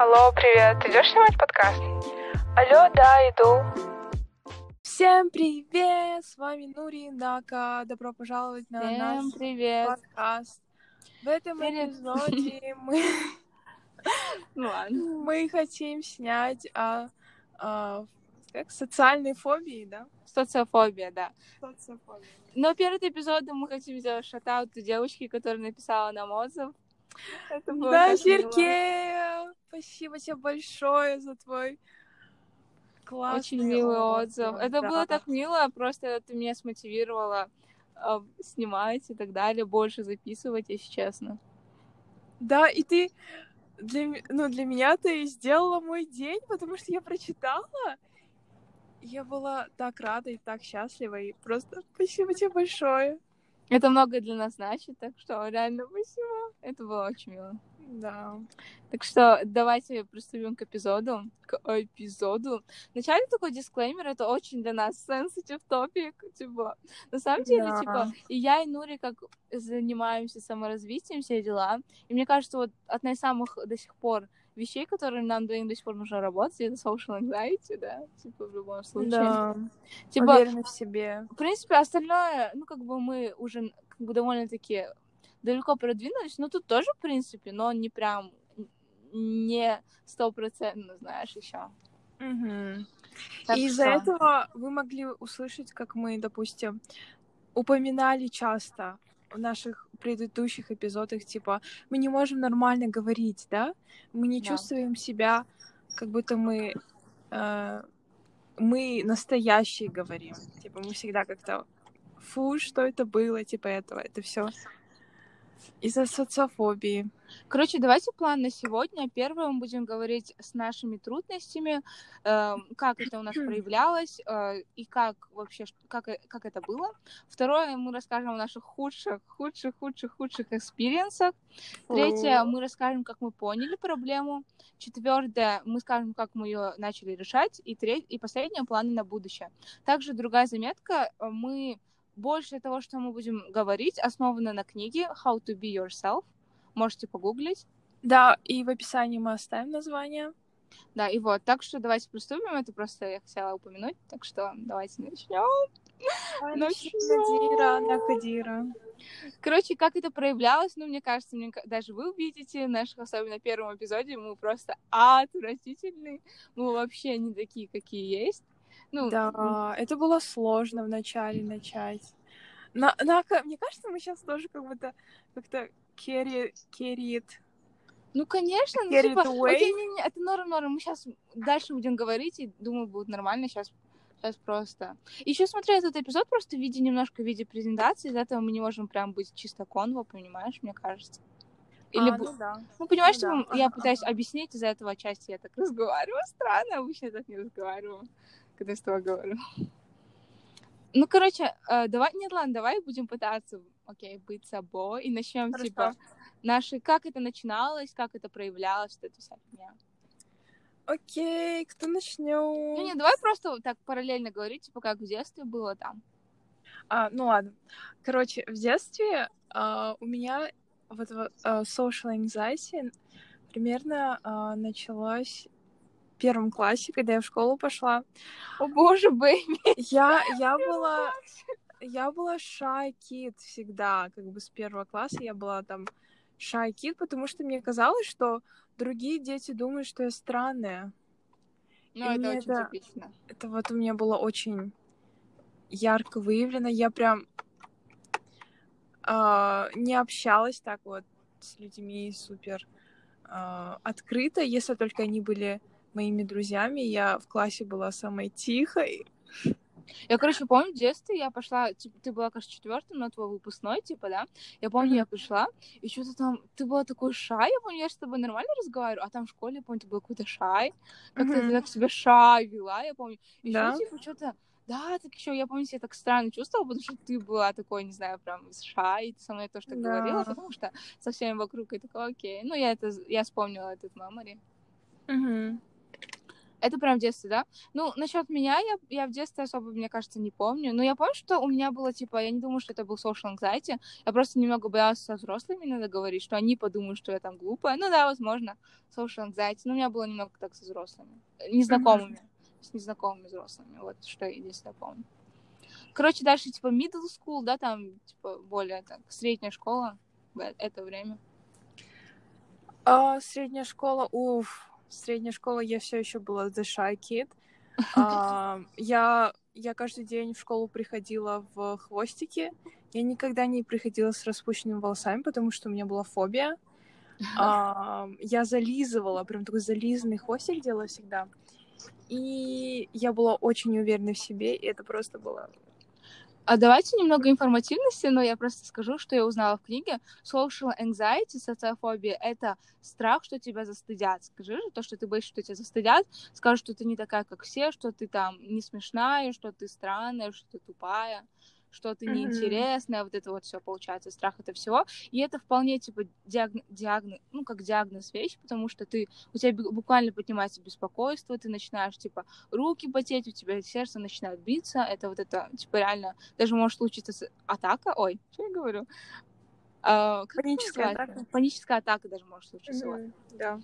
Алло, привет. Идешь снимать подкаст? Алло, да, иду. Всем привет! С вами Нури Нака. Добро пожаловать на Всем наш привет. подкаст. В этом Привет. эпизоде мы, Ну ладно. мы хотим снять о, о, как, социальной фобии, да? Социофобия, да. Социофобии. Но перед эпизодом мы хотим сделать шатаут девочки, которая написала нам отзыв. Это было Да. Сергей, спасибо тебе большое за твой классный Очень милый отзыв. Это да. было так мило, просто ты меня смотивировала э, снимать и так далее, больше записывать, если честно. Да, и ты для, ну, для меня ты сделала мой день, потому что я прочитала. Я была так рада и так счастлива, и просто спасибо тебе большое. Это многое для нас значит, так что реально спасибо. Это было очень мило. Да. Так что давайте приступим к эпизоду. К эпизоду. Вначале такой дисклеймер, это очень для нас sensitive topic, типа. На самом деле, Да. типа, и я, и Нури как занимаемся саморазвитием, все дела. И мне кажется, вот одна из самых до сих пор вещей, которые нам до сих пор нужно работать, это social anxiety, да, типа, в любом случае. Да. Типа, Уверена в себе. в принципе, остальное, ну, как бы мы уже как бы довольно-таки далеко продвинулись, но тут тоже, в принципе, но не прям не стопроцентно, знаешь, еще. Так и из-за этого вы могли услышать, как мы, допустим, упоминали часто наших предыдущих эпизодах, типа, мы не можем нормально говорить, да? Мы не Да. чувствуем себя, как будто мы э, мы настоящие говорим. Типа, мы всегда как-то фу, что это было, типа этого. Это все из-за социофобии. Короче, давайте план на сегодня. Первое, мы будем говорить с нашими трудностями, э, как это у нас проявлялось э, и как вообще, как, э- как это было. Второе, мы расскажем о наших худших, худших, худших, худших экспириенсах. Третье, мы расскажем, как мы поняли проблему. Четвертое, мы скажем, как мы ее начали решать. И, треть... и последнее, планы на будущее. Также другая заметка, э, мы больше того, что мы будем говорить, основано на книге How to be yourself. Можете погуглить. Да, и в описании мы оставим название. Да, и вот. Так что давайте приступим. Это просто я хотела упомянуть. Так что давайте начнем. Начнём. Надира, Накадира. Короче, как это проявлялось, ну, мне кажется, мне даже вы увидите в наших, особенно первом эпизоде, мы просто отвратительные. Мы вообще не такие, какие есть. Ну, Да, это было сложно вначале начать. На, Нака, мне кажется, мы сейчас тоже как будто как-то carry it. Ну, конечно, ну, типа, окей, не, не, это норм, норм. Мы сейчас дальше будем говорить, и думаю, будет нормально. Сейчас, сейчас просто. Еще смотря этот эпизод просто в виде немножко в виде презентации, из этого мы не можем прям быть чисто конво, понимаешь, мне кажется. Или А, бу- ну да. ну, понимаешь, ну типа, да. я пытаюсь объяснить из-за этого части, я так разговариваю странно, обычно я так не разговариваю, когда я с тобой говорю. Ну, короче, э, давай, нет, ладно, давай будем пытаться, окей, быть собой, и начнем, типа, наши, как это начиналось, как это проявлялось, вот эта вся фигня. Окей, кто начнет? Ну, не, давай просто так параллельно говорить, типа, как в детстве было там. А, ну ладно. Короче, в детстве а, у меня вот вот, а, social anxiety примерно а, началось первом классе, когда я в школу пошла. О боже, бэйби! Я, я была, я была kid всегда, как бы с первого класса я была там kid, потому что мне казалось, что другие дети думают, что я странная. Ну, это очень это- типично. Это вот у меня было очень ярко выявлено. Я прям а, не общалась так вот с людьми супер а, открыто, если только они были моими друзьями. Я в классе была самой тихой. Я, короче, помню, в детстве я пошла, типа, ты была, кажется, четвертым на твой выпускной, типа, да? Я помню, Мгм. я пришла, и что-то там, ты была такой шай, я помню, я с тобой нормально разговариваю, а там в школе, я помню, ты был какой-то шай, как-то ты Мгм. так себя шай вела, я помню. И Да? типа, что-то, да, так еще, я помню, себя так странно чувствовала, потому что ты была такой, не знаю, прям шай, ты со мной тоже так Да. говорила, потому что со всеми вокруг, и такой, окей. Ну, я это, я вспомнила этот мемори. Мгм. Это прям в детстве, да? Ну, насчет меня, я, я в детстве особо, мне кажется, не помню. Но я помню, что у меня было, типа, я не думаю, что это был social anxiety. Я просто немного боялась со взрослыми надо говорить, что они подумают, что я там глупая. Ну да, возможно, social anxiety. Но у меня было немного так со взрослыми. Незнакомыми. Mm-hmm. С незнакомыми взрослыми. Вот что я единственное помню. Короче, дальше, типа, middle school, да, там, типа, более так, средняя школа в это время. А, средняя школа, уф, средняя школа я все еще была the shy kid. А, я, я каждый день в школу приходила в хвостике. Я никогда не приходила с распущенными волосами, потому что у меня была фобия. А, я зализывала, прям такой зализанный хвостик делала всегда. И я была очень уверена в себе, и это просто было а давайте немного информативности, но я просто скажу, что я узнала в книге. Social anxiety, социофобия — это страх, что тебя застыдят. Скажи же то, что ты боишься, что тебя застыдят, скажут, что ты не такая, как все, что ты там не смешная, что ты странная, что ты тупая что ты неинтересная, mm-hmm. вот это вот все получается, страх это всего. И это вполне типа диагноз, диагноз, ну как диагноз вещь, потому что ты, у тебя буквально поднимается беспокойство, ты начинаешь типа руки потеть, у тебя сердце начинает биться, это вот это типа реально, даже может случиться атака, ой, что я говорю? А, Паническая атака. Паническая атака даже может случиться. Mm-hmm. Вот. Да.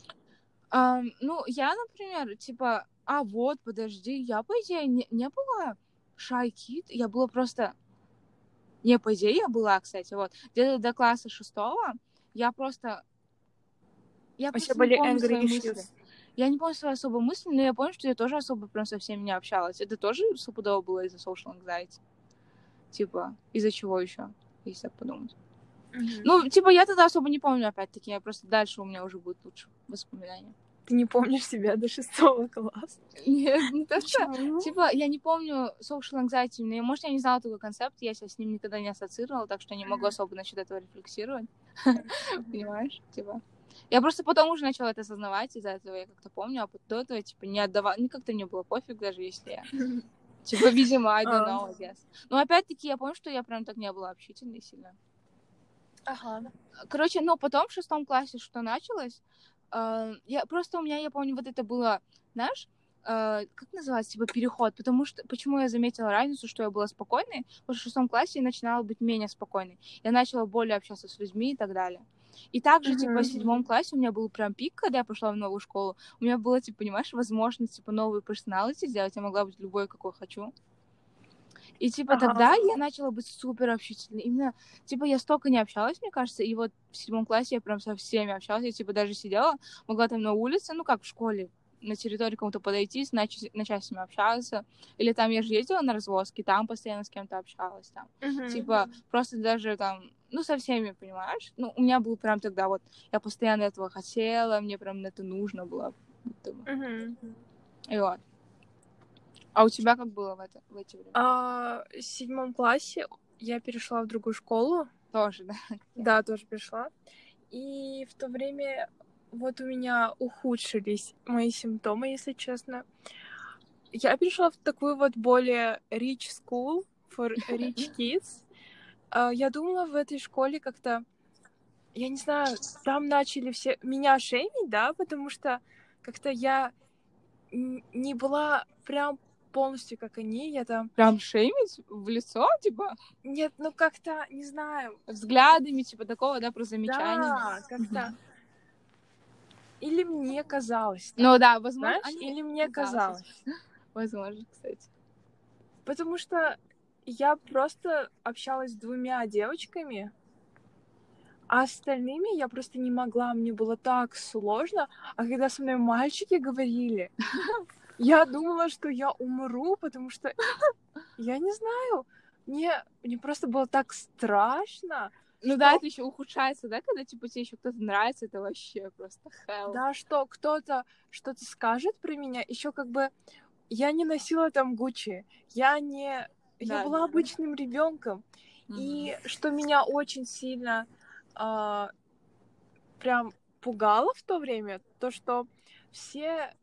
А, ну, я, например, типа, а вот, подожди, я, по идее, не, не была шайкит, я была просто не, по идее, я была, кстати, вот. Где-то до класса шестого я просто... Я просто были angry. Я не помню свои особо мысли, но я помню, что я тоже особо прям со всеми не общалась. Это тоже стопудово было из-за social anxiety. Типа, из-за чего еще, если так подумать. Mm-hmm. Ну, типа, я тогда особо не помню, опять-таки. Я просто дальше у меня уже будет лучше воспоминания. Ты не помнишь себя до шестого класса? Нет, не то, что... Типа, я не помню social anxiety, но, может, я не знала такой концепт, я себя с ним никогда не ассоциировала, так что не могу особо насчет этого рефлексировать. Понимаешь? Типа... Я просто потом уже начала это осознавать, из-за этого я как-то помню, а до этого, типа, не отдавала, ну, как-то не было пофиг, даже если я... Типа, видимо, I don't know, I guess. Но опять-таки я помню, что я прям так не была общительной сильно. Ага. Короче, ну, потом в шестом классе что началось, я просто у меня, я помню, вот это было, знаешь, uh, как называется, типа переход, потому что, почему я заметила разницу, что я была спокойной, потому что в шестом классе я начинала быть менее спокойной, я начала более общаться с людьми и так далее. И также, uh-huh. типа, в седьмом классе у меня был прям пик, когда я пошла в новую школу. У меня было, типа, понимаешь, возможность, типа, новые персоналити сделать. Я могла быть любой, какой хочу. И, типа, ага. тогда я начала быть супер общительной. Именно, типа, я столько не общалась, мне кажется, и вот в седьмом классе я прям со всеми общалась. Я, типа, даже сидела, могла там на улице, ну, как в школе, на территории кому-то подойти, начать, начать с ними общаться. Или там я же ездила на развозки, там постоянно с кем-то общалась. Там. Uh-huh. Типа, просто даже там, ну, со всеми, понимаешь? Ну, у меня был прям тогда вот, я постоянно этого хотела, мне прям это нужно было. Uh-huh. И вот. А у тебя как было в, это, в эти времена? А, в седьмом классе я перешла в другую школу. Тоже, да? Да, тоже перешла. И в то время вот у меня ухудшились мои симптомы, если честно. Я перешла в такую вот более rich school for rich kids. А, я думала в этой школе как-то, я не знаю, там начали все меня шеймить, да, потому что как-то я не была прям полностью как они, я там... Прям шеймить в лицо, типа? Нет, ну как-то, не знаю. Взглядами, типа, такого, да, про замечания. Да, как-то... Или мне казалось. Так. Ну да, возможно. Знаешь? Они... Или мне казалось. Возможно, кстати. Потому что я просто общалась с двумя девочками, а остальными я просто не могла, мне было так сложно. А когда со мной мальчики говорили, я думала, что я умру, потому что я не знаю, мне, мне просто было так страшно. Ну что... да, это еще ухудшается, да, когда типа тебе еще кто-то нравится, это вообще просто hell. Да, что кто-то что-то скажет про меня, еще как бы я не носила там Гуччи, я не, да, я была да. обычным ребенком, mm-hmm. и что меня очень сильно э, прям пугало в то время, то что все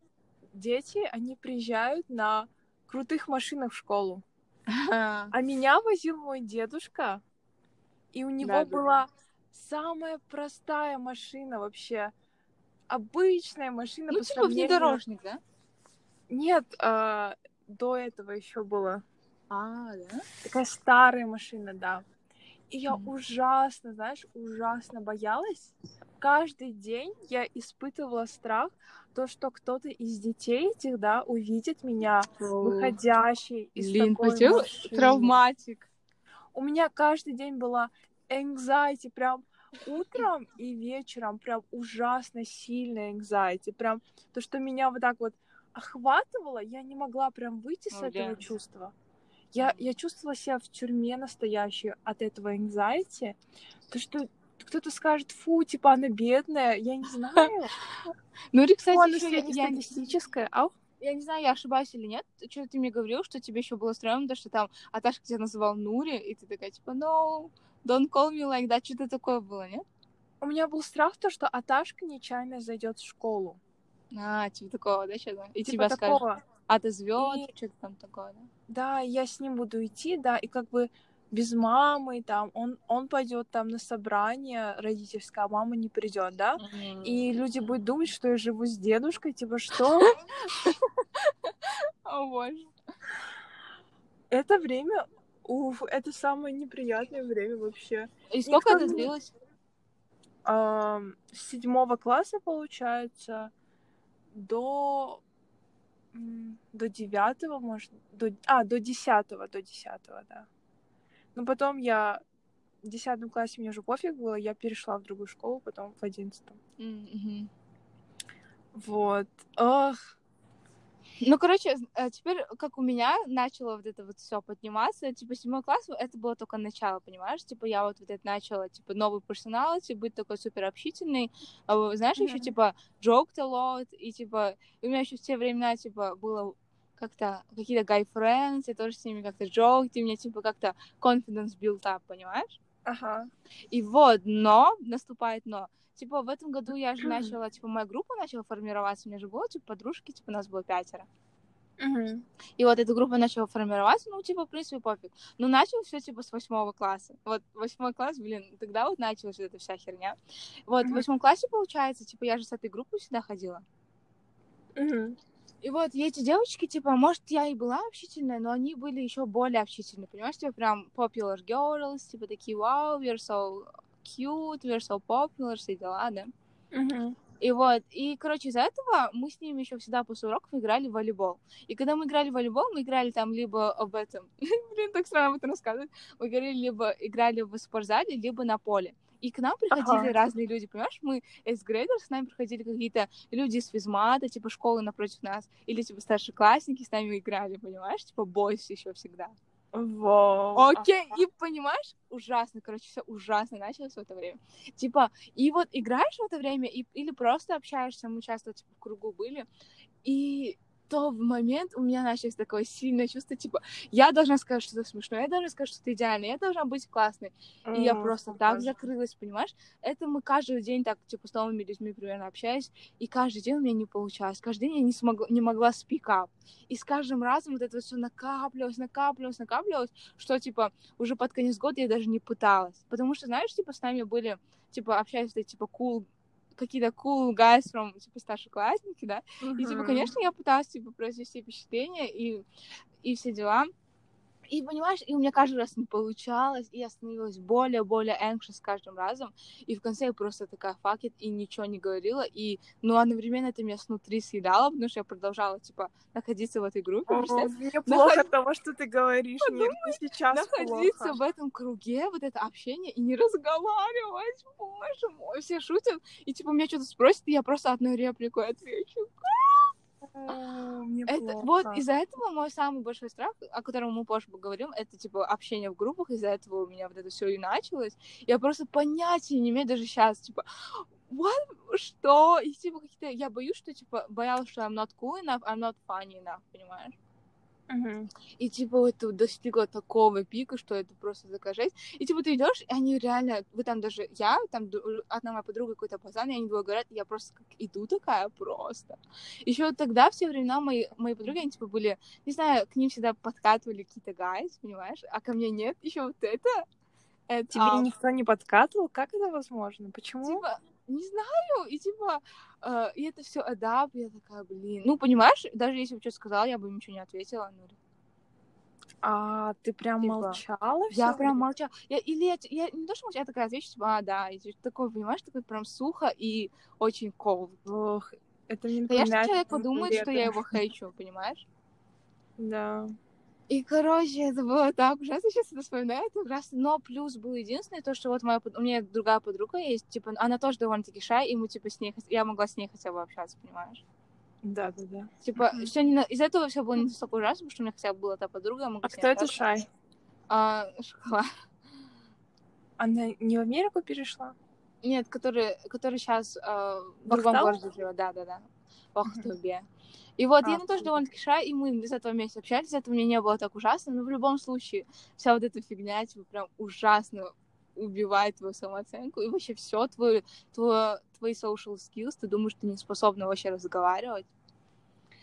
дети, они приезжают на крутых машинах в школу. А меня возил мой дедушка, и у него да, была да. самая простая машина вообще. Обычная машина ну, типа сравнению... внедорожник, да? Нет, а, до этого еще было. А, да? Такая старая машина, да. И я ужасно, знаешь, ужасно боялась. Каждый день я испытывала страх, то, что кто-то из детей этих, да, увидит меня выходящей из Блин, такой машины. травматик? У меня каждый день была anxiety, прям утром и вечером, прям ужасно сильная anxiety, прям то, что меня вот так вот охватывало, я не могла прям выйти с этого да. чувства. Я, я чувствовала себя в тюрьме настоящей от этого anxiety. То, что кто-то скажет, фу, типа, она бедная, я не знаю. Ну, и, кстати, она ещё я, я, среднестатистическая. Ау. я не знаю, я ошибаюсь или нет. Что ты мне говорил, что тебе еще было стрёмно, то, что там Аташка тебя называл Нури, и ты такая, типа, no, don't call me like that. Что-то такое было, нет? У меня был страх, то, что Аташка нечаянно зайдет в школу. А, типа такого, да, что-то? И Типа тебя скажут, такого. отозвет, И- там такое, да? Да, я с ним буду идти, да, и как бы без мамы, там, он, он пойдет там на собрание родительское, а мама не придет, да? И люди будут думать, что я живу с дедушкой, типа, что? О, боже. Это время, уф, это самое неприятное время вообще. И сколько это длилось? С седьмого класса, получается, до до девятого, может, до, а, до десятого, до десятого, да. Но потом я в десятом классе мне уже пофиг было, я перешла в другую школу, потом в одиннадцатом. Мгм. Вот. Ох, Ну, короче, э, теперь, как у меня начало вот это вот все подниматься, типа, седьмой класс, это было только начало, понимаешь? Типа, я вот, вот это начала, типа, новый персонал, быть такой супер общительный. А знаешь, еще, Мгм. типа, joked a lot, и, типа, у меня еще в те времена, типа, было как-то какие-то guy friends, я тоже с ними как-то joked, и у меня, типа, как-то confidence built up, понимаешь? Ага. И вот, но, наступает но. Типа, в этом году я же начала, типа, моя группа начала формироваться, у меня же было, типа, подружки, типа, нас было пятеро. Мгм. И вот эта группа начала формироваться, ну, типа, в принципе, пофиг. Но начал все типа, с восьмого класса. Вот восьмой класс, блин, тогда вот началась эта вся херня. Вот, в Мгм. восьмом классе, получается, типа, я же с этой группой сюда ходила. И вот и эти девочки, типа, может, я и была общительная, но они были еще более общительные, понимаешь, типа, прям popular girls, типа, такие, вау, we're so cute, we're so popular, все дела, да. И вот, и, короче, из-за этого мы с ними еще всегда после уроков играли в волейбол. И когда мы играли в волейбол, мы играли там либо об этом, блин, так странно об этом рассказывать, мы играли либо играли в спортзале, либо на поле. И к нам приходили Ага. разные люди, понимаешь? Мы из грейдерс, с нами приходили какие-то люди из физмата, типа школы напротив нас, или типа старшеклассники с нами играли, понимаешь? Типа бойс еще всегда. Вау. Окей, и понимаешь, ужасно, короче, все ужасно началось в это время. Типа, и вот играешь в это время, и, или просто общаешься, мы часто типа, в кругу были, и то в момент у меня началось такое сильное чувство, типа, я должна сказать что-то смешное, я должна сказать что-то идеальное, я должна быть классной. И я просто так закрылась, понимаешь? Это мы каждый день так, типа, с новыми людьми примерно общаюсь, и каждый день у меня не получалось. Каждый день я не, смогла, не могла speak up. И с каждым разом вот это все накапливалось, накапливалось, накапливалось, что, типа, уже под конец года я даже не пыталась. Потому что, знаешь, типа, с нами были, типа, общались, типа, cool какие-то cool guys from, типа, старшеклассники, да, и, типа, конечно, я пыталась, типа, произвести впечатление и, и все дела. И, понимаешь, и у меня каждый раз не получалось, и я становилась более-более anxious с каждым разом. И в конце я просто такая fuck it, и ничего не говорила. И, ну, одновременно это меня снутри съедало, потому что я продолжала, типа, находиться в этой группе. О, мне плохо Наход- от того, что ты говоришь. Мне мне сейчас находиться плохо. в этом круге, вот это общение, и не разговаривать, боже мой, все шутят, и, типа, меня что-то спросят, и я просто одной репликой отвечу. Мне Это, плохо. вот из-за этого мой самый большой страх, о котором мы позже поговорим, это типа общение в группах. Из-за этого у меня вот это все и началось. Я просто понятия не имею даже сейчас, типа, what? что? И типа какие-то, я боюсь, что типа боялась, что I'm not cool enough, I'm not funny enough, понимаешь? Мгм. И типа это достигло такого пика, что это просто такая жесть. И типа ты идешь, и они реально, вы там даже, я, там одна моя подруга какой-то пацан, и они двое говорят, и я просто как иду такая просто. Еще тогда, в те времена, мои, мои подруги, они типа были, не знаю, к ним всегда подкатывали какие-то гайс, понимаешь, а ко мне нет. Еще вот это, это Тебе а, никто не подкатывал? Как это возможно? Почему? типа, не знаю, и типа, э, и это все адап, я такая, блин, ну, понимаешь, даже если бы что сказала, я бы ничего не ответила, ну, А ты прям Типа, молчала Я всё прям время? молчала. Я, или я, я не то, что молчала, я такая отвечу, типа, а, да, и ты такой, понимаешь, такой прям сухо и очень cold. Ох, это мне Конечно, человек подумает, что я его хейчу, понимаешь? Да. И, короче, это было так ужасно, сейчас это вспоминаю, это ужасно. Но плюс был единственный, то, что вот моя, у меня другая подруга есть, типа, она тоже довольно-таки шай, и мы, типа, с ней, я могла с ней хотя бы общаться, понимаешь? Да, да, да. Типа, Мгм. все не из-за этого все было не настолько ужасно, потому что у меня хотя бы была та подруга, я могла А кто это. Шай? А, шкала. Она не в Америку перешла? Нет, который, который сейчас в другом городе живет, да, да, да. В Ахтубе. И вот, А, и она тоже довольно-таки шай, и мы из этого вместе общались, этого мне не было так ужасно, но в любом случае вся вот эта фигня, типа, прям ужасно убивает твою самооценку, и вообще все твое, твое, твои social skills, ты думаешь, ты не способна вообще разговаривать.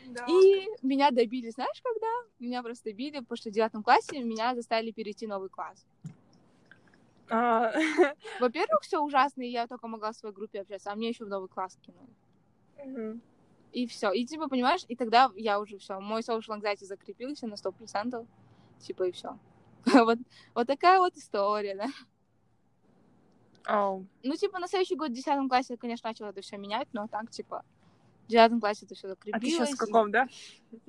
Да. И меня добили, знаешь, когда? Меня просто добили, потому что в девятом классе меня заставили перейти в новый класс. А, Во-первых, все ужасно, и я только могла в своей группе общаться, а мне еще в новый класс кинули. мгм. И все. И типа, понимаешь, и тогда я уже все, мой social anxiety закрепился на сто процентов. Типа, и все. вот, вот такая вот история, да. Оу. Ну, типа, на следующий год в десятом классе я, конечно, начала это все менять, но так, типа, в девятом классе это все А ты закрепилось. сейчас в каком, да?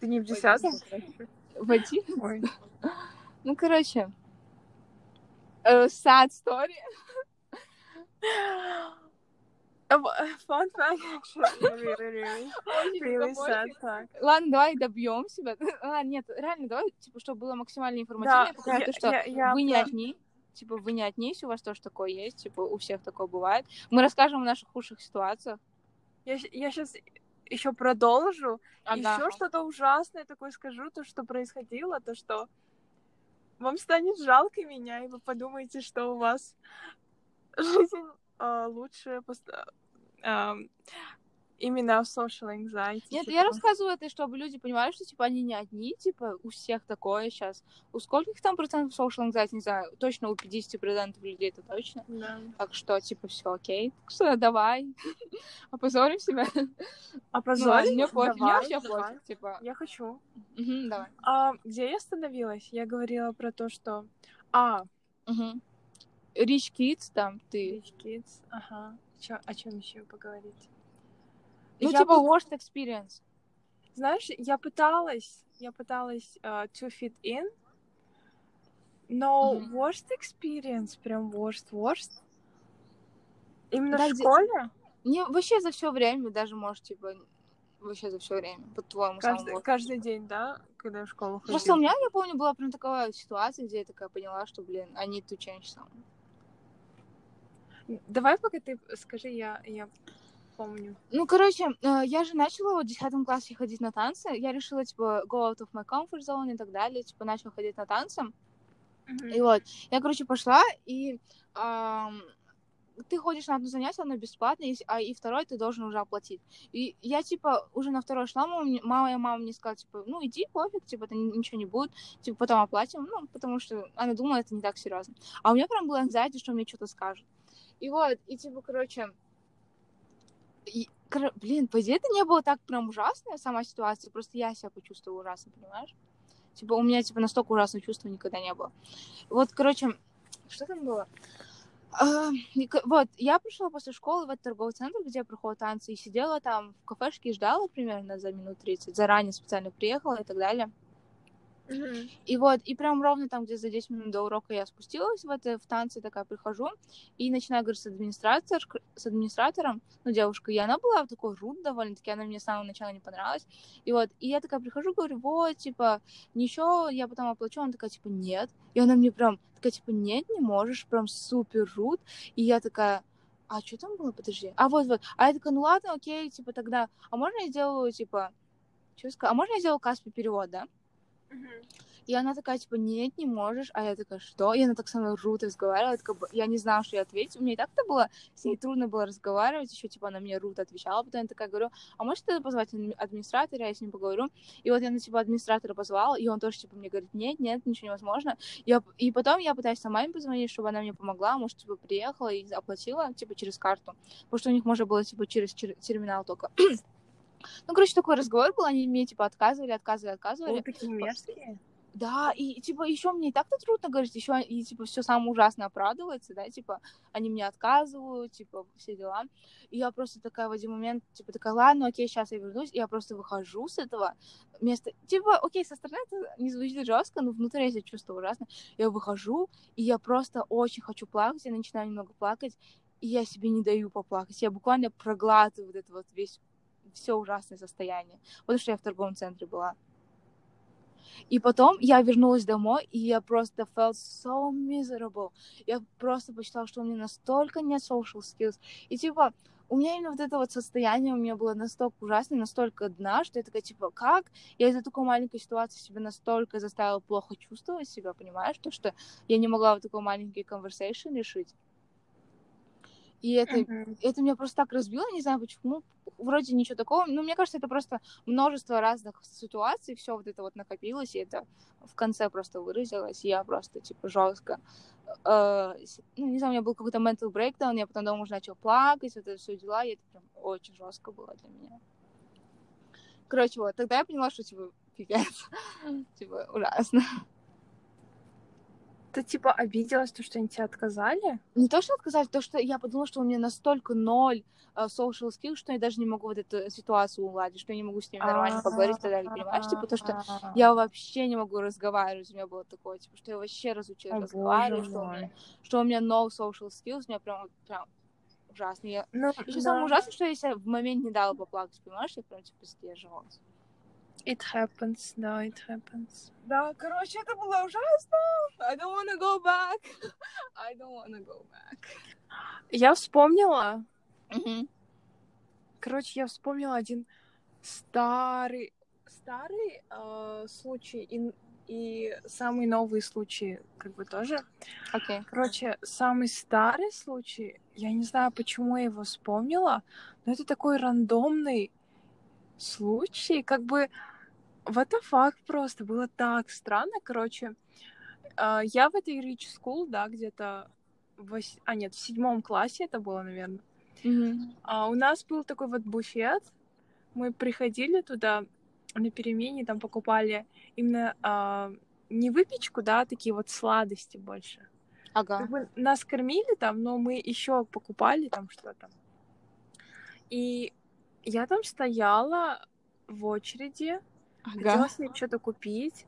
Ты не в десятом? В одиннадцатом. Ой. Ну, короче, э, sad story. А, Fun fact, actually. Really, really, Очень really такой. sad fact. Ладно, давай добьем себя. Ладно, нет, реально, давай, типа, чтобы было максимально информативно, я покажу, я- то, что я- я вы не одни. Типа, вы не одни, у вас тоже такое есть, типа, у всех такое бывает. Мы расскажем о наших худших ситуациях. Я, сейчас еще продолжу. Ага. Еще что-то ужасное такое скажу, то, что происходило, то, что вам станет жалко меня, и вы подумаете, что у вас жизнь а, лучше именно в social anxiety. Нет, типа. я рассказываю это, чтобы люди понимали, что, типа, они не одни, типа, у всех такое сейчас. У скольких там процентов social anxiety, не знаю, точно у 50% людей это точно. Да. Так что, типа, все окей. Так что давай, опозорим себя. А Ну, мне пофиг, мне вообще пофиг, типа. Я хочу. Давай. А, где я остановилась? Я говорила про то, что... А, Мгм. Rich Kids, там, ты... Rich Kids. Ага. Чё, о чем еще поговорить? Ну, Я типа, worst experience. Знаешь, я пыталась, я пыталась uh, to fit in, но Мгм. worst experience, прям worst, worst. Именно Да, в школе? Не, вообще за все время, даже, может, типа, вообще за все время, по-твоему, Каждый, каждый день, да, когда я в школу ходила? Просто у меня, я помню, была прям такая ситуация, где я такая поняла, что, блин, I need to change something. Давай пока ты скажи, я, я помню. Ну, короче, э, я же начала вот в 10 классе ходить на танцы. Я решила, типа, go out of my comfort zone и так далее. Типа, начала ходить на танцы. И вот, я, короче, пошла, и ам, ты ходишь на одно занятие, оно бесплатное, и- а и второе ты должен уже оплатить. И я, типа, уже на второе шла, мама, моя мама мне сказала, типа, ну, иди, пофиг, типа, это ни- ничего не будет, типа, потом оплатим, ну, потому что она думала, это не так серьезно. А у меня прям было anxiety, что мне что-то скажут. И вот, и, типа, короче, и, кор- блин, по идее, это не было так прям ужасно, сама ситуация, просто я себя почувствовала ужасно, понимаешь? Типа, у меня, типа, настолько ужасного чувства никогда не было. Вот, короче, что там было? А, Вот, я пришла после школы в этот торговый центр, где я проходила танцы, и сидела там в кафешке и ждала примерно за минут 30. Заранее специально приехала и так далее. И вот, и прям ровно там, где за 10 минут до урока я спустилась в это, в танцы, такая прихожу, и начинаю говорить с, администратор, с администратором, ну, девушкой, и она была такой руд довольно-таки, она мне с самого начала не понравилась. И вот, и я такая прихожу, говорю, вот, типа, ничего, я потом оплачу, она такая, типа, нет. И она мне прям такая, типа, нет, не можешь, прям супер руд. И я такая, а что там было, подожди? А вот, вот. А я такая, ну ладно, окей, типа, тогда, а можно я сделаю, типа, что сказать, а можно я сделаю Каспи перевод, да? И она такая, типа, нет, не можешь. А я такая, что? И она так со мной рут разговаривала. Я, такая, я не знала, что я ответить. Мне и так-то было, с ней трудно было разговаривать. Еще, типа, она мне рут отвечала. Потом я такая говорю, а можешь ты позвать администратора, я с ним поговорю. И вот я, на типа, администратора позвала, и он тоже, типа, мне говорит, нет, нет, ничего невозможно. Я... И потом я пытаюсь сама им позвонить, чтобы она мне помогла, может, типа, приехала и оплатила, типа, через карту. Потому что у них можно было, типа, через терминал только. Ну, короче, такой разговор был, они мне, типа, отказывали, отказывали, отказывали. Вы такие мерзкие. Да, и типа еще мне и так-то трудно говорить, еще и типа все самое ужасное оправдывается, да, типа они мне отказывают, типа все дела. И я просто такая в один момент, типа такая, ладно, окей, сейчас я вернусь, и я просто выхожу с этого места. Типа, окей, со стороны это не звучит жестко, но внутри я себя чувствую ужасно. Я выхожу, и я просто очень хочу плакать, я начинаю немного плакать, и я себе не даю поплакать. Я буквально проглатываю вот это вот весь все ужасное состояние, потому что я в торговом центре была. И потом я вернулась домой, и я просто felt so miserable. Я просто посчитала, что у меня настолько нет social skills. И типа, у меня именно вот это вот состояние у меня было настолько ужасное, настолько дна, что я такая, типа, как я из-за такой маленькой ситуации себя настолько заставила плохо чувствовать себя, понимаешь, то, что я не могла вот такой маленький conversation решить. И это, uh-huh. это меня просто так разбило, не знаю почему. Вроде ничего такого. Но мне кажется, это просто множество разных ситуаций, все вот это вот накопилось, и это в конце просто выразилось. И я просто, типа, жестко. Э, ну, не знаю, у меня был какой-то mental breakdown, я потом дома уже начал плакать, вот это все дела, и это прям очень жестко было для меня. Короче, вот, тогда я поняла, что, типа, пипец. типа, ужасно. Ты типа обиделась, то, что они тебе отказали? Не то, что отказали, то, что я подумала, что у меня настолько ноль uh, social skills, что я даже не могу вот эту ситуацию уладить, что я не могу с ними нормально поговорить и так далее, понимаешь? Типа то, что я вообще не могу разговаривать, у меня было такое, типа, что я вообще разучилась разговаривать, что у, меня, что у меня no social skills, у меня прям, прям ужасно. Я... Ну, Еще да. самое ужасное, что я себе в момент не дала поплакать, понимаешь? Я прям, типа, сдерживалась. It happens, да, it happens. Да, короче, это было ужасно. I don't wanna go back. I don't wanna go back. Я вспомнила. Mm-hmm. Короче, я вспомнила один старый, старый э, случай и, и самый новый случай, как бы тоже. Okay. Короче, самый старый случай, я не знаю, почему я его вспомнила, но это такой рандомный случай, как бы what the fuck просто, было так странно, короче. Uh, я в этой Rich School, да, где-то в... А, нет, в седьмом классе это было, наверное. Mm-hmm. Uh, у нас был такой вот буфет. Мы приходили туда на перемене, там покупали именно uh, не выпечку, да, а такие вот сладости больше. Ага. Как бы нас кормили там, но мы еще покупали там что-то. И я там стояла в очереди, ага. хотела себе что-то купить.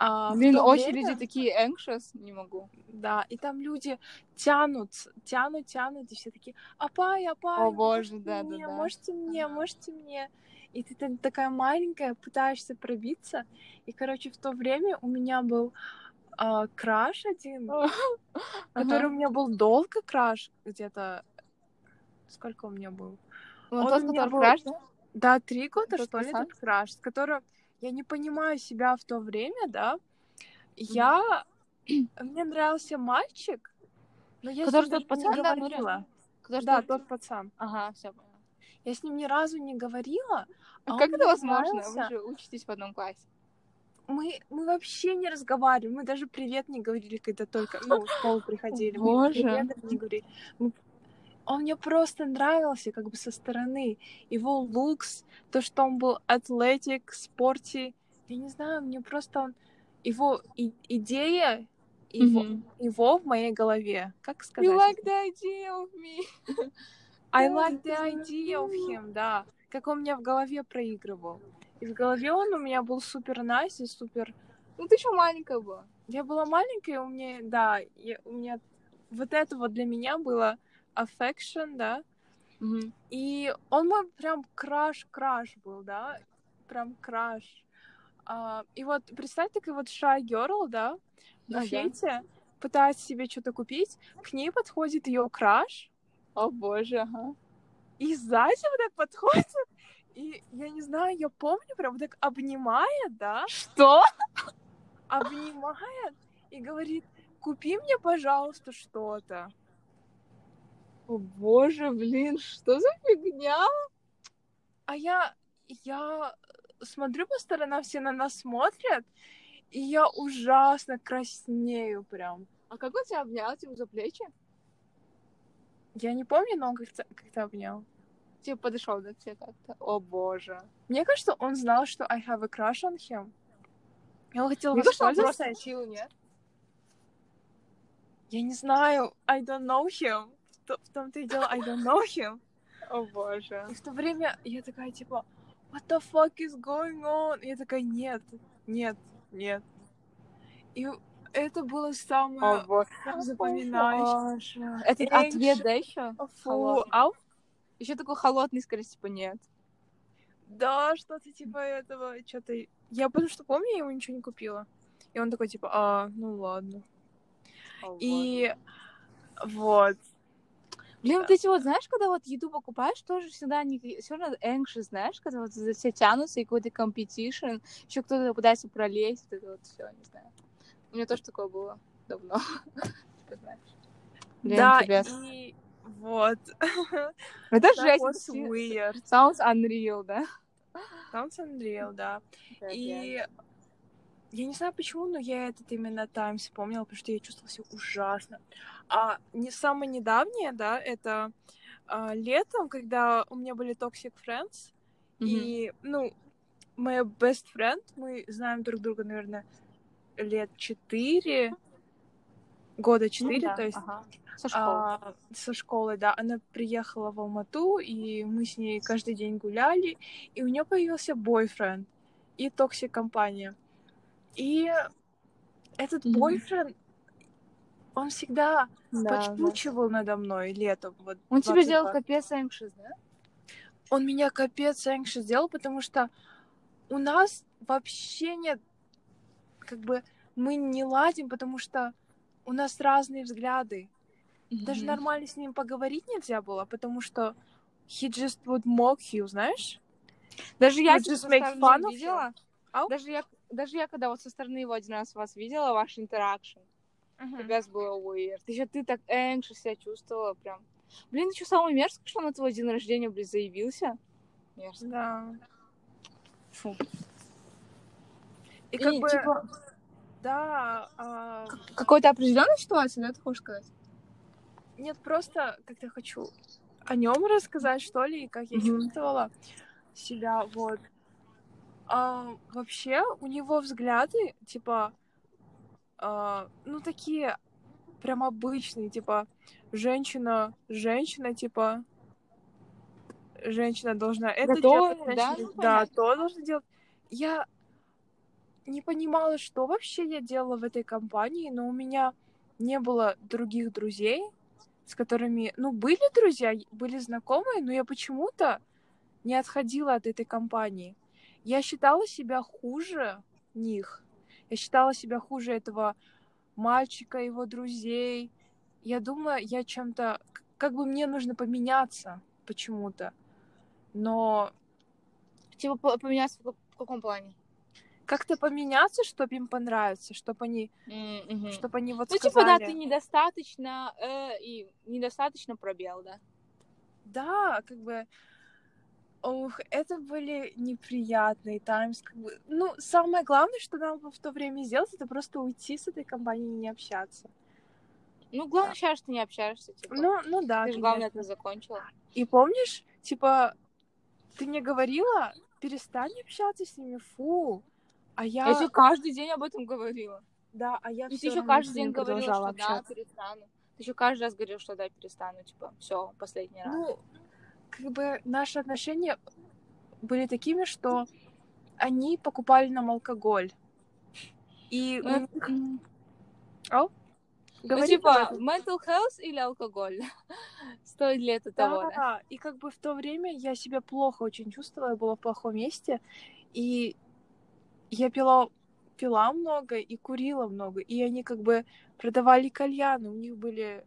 А Блин, очереди время... такие anxious, не могу. Да, и там люди тянут, тянут, тянут, и все такие, апай, апай, О боже, да, мне, да, да. Можете мне, можете мне. И ты там такая маленькая, пытаешься пробиться. И, короче, в то время у меня был э, краш один, который у меня был долго краш, где-то... Сколько у меня был? Ну, тот, который был... краш, да? Да, три года, тот что ли, этот краш, с которым я не понимаю себя в то время, да. Я... Мне нравился мальчик, но я Который тот пацан, не говорила. Который да, тот пацан. Ага, все поняла. Я с ним ни разу не говорила. А как это возможно? Нравился. Вы же учитесь в одном классе. Мы, мы вообще не разговаривали, мы даже привет не говорили, когда только ну, в школу приходили. Боже. Мы привет не говорили. Мы он мне просто нравился как бы со стороны. Его лукс, то, что он был атлетик, спорти. Я не знаю, мне просто он... Его и, идея его, mm-hmm. его в моей голове. Как сказать? You like the idea of me. I like the idea of him, да. Как он меня в голове проигрывал. И в голове он у меня был супер nice и супер... Ну, ты еще маленькая была. Я была маленькая, у меня, да, я, у меня вот это вот для меня было affection, да. Mm-hmm. И он мой прям краш-краш был, да, прям краш. А, и вот представь, такой вот shy girl, да, в буфете, ага. пытается себе что-то купить, к ней подходит ее краш. О боже, ага. И сзади вот так подходит, и я не знаю, я помню, прям вот так обнимает, да. Что? обнимает и говорит, купи мне, пожалуйста, что-то. О боже, блин, что за фигня? А я, я смотрю по сторонам, все на нас смотрят, и я ужасно краснею прям. А как он тебя обнял, типа, за плечи? Я не помню, но он как-то как обнял. Типа подошел до тебя как-то. О боже. Мне кажется, он знал, что I have a crush on him. И он хотел Мне кажется, он воспользоваться просто нет? Я не знаю, I don't know him. В то- В том-то и дело, I don't know him. О боже. И в то время я такая, типа, what the fuck is going on? И я такая, нет, нет, нет. И это было самое боже. запоминающее. Это ответ, да, еще? Фу, ау? Еще такой холодный, скорее, типа, нет. Да, что-то типа этого, что-то... Я потому что помню, я ему ничего не купила. И он такой, типа, а, ну ладно. И вот. Блин, вот эти вот, знаешь, когда вот еду покупаешь, тоже всегда не... все равно anxious, знаешь, когда вот за все тянутся, и какой-то competition, еще кто-то пытается пролезть, вот это вот все, не знаю. У меня тоже такое было давно. Типа, знаешь. Блин, да, пипец. и вот. Это That жесть. си- weird. Sounds unreal, да? Sounds unreal, да. И. я не знаю почему, но я этот именно тайм вспомнила, потому что я чувствовала себя ужасно. А не самое недавнее, да, это а, летом, когда у меня были Toxic Friends, Мгм. и, ну, моя best friend, мы знаем друг друга, наверное, лет четыре, года Ну четыре, да, то есть ага. Со школы. а, со школы, да, она приехала в Алмату, и мы с ней каждый день гуляли, и у нее появился бойфренд и toxic компания. И этот Мгм. бойфренд, он всегда Да, да. подшучивал надо мной летом. Вот, Он тебе 22. делал капец anxious, да? Он меня капец anxious сделал, потому что у нас вообще нет, как бы, мы не ладим, потому что у нас разные взгляды. Даже Мгм. нормально с ним поговорить нельзя было, потому что he just would mock you, знаешь? Даже я just make fun of видела. Ау? Даже я, даже я, когда вот со стороны его один раз вас видела, ваш интеракшн, Капец было weird. Еще ты так anxious себя чувствовала прям. Блин, еще самое мерзкое, что на твой день рождения, блин, заявился. Мерзко. Да. Фу. И как И, бы, типа, да, а, какой-то определенной ситуации, да, ты хочешь сказать? нет, просто как-то хочу о нем рассказать, что ли, и как я Мгм. чувствовала себя, вот. А, вообще, у него взгляды, типа, а, ну, такие прям обычные, типа, женщина, женщина, типа, женщина должна это Да то, делать, да, женщина- ну, да, понятно. то должна делать. Я не понимала, что вообще я делала в этой компании, но у меня не было других друзей, с которыми, ну, были друзья, были знакомые, но я почему-то не отходила от этой компании. Я считала себя хуже них. Я считала себя хуже этого мальчика, его друзей. Я думала, я чем-то... Как бы мне нужно поменяться почему-то. Но Типа по- поменяться в ка- в каком плане? как-то поменяться, чтобы им понравиться, чтобы они, М, чтобы они вот Ну, типа, сказали... да, ты недостаточно, э, и недостаточно пробел, да? Да, как бы... Ох, это были неприятные таймс. Как бы... Ну, самое главное, что нам в то время сделать, это просто уйти с этой компанией и не общаться. Ну, главное, сейчас ты не общаешься, типа. Ну, ну да. ты же, главное, это закончила. И помнишь, типа, ты мне говорила, перестань общаться с ними, фу. А я... Я тебе каждый день об этом говорила. Да, а я И ты еще каждый день говорила, что продолжала да, общаться. перестану. Ты еще каждый раз говорил, что да, перестану, типа, все, последний раз. Ну, как бы наши отношения были такими, что они покупали нам алкоголь. И у Ну, них-. Ау? Ну, Говори, типа, mental health или алкоголь? Стоит ли это того, да? Да, и как бы в то время я себя плохо очень чувствовала, я была в плохом месте, и я пила, пила много и курила много, и они как бы продавали кальяны, у них были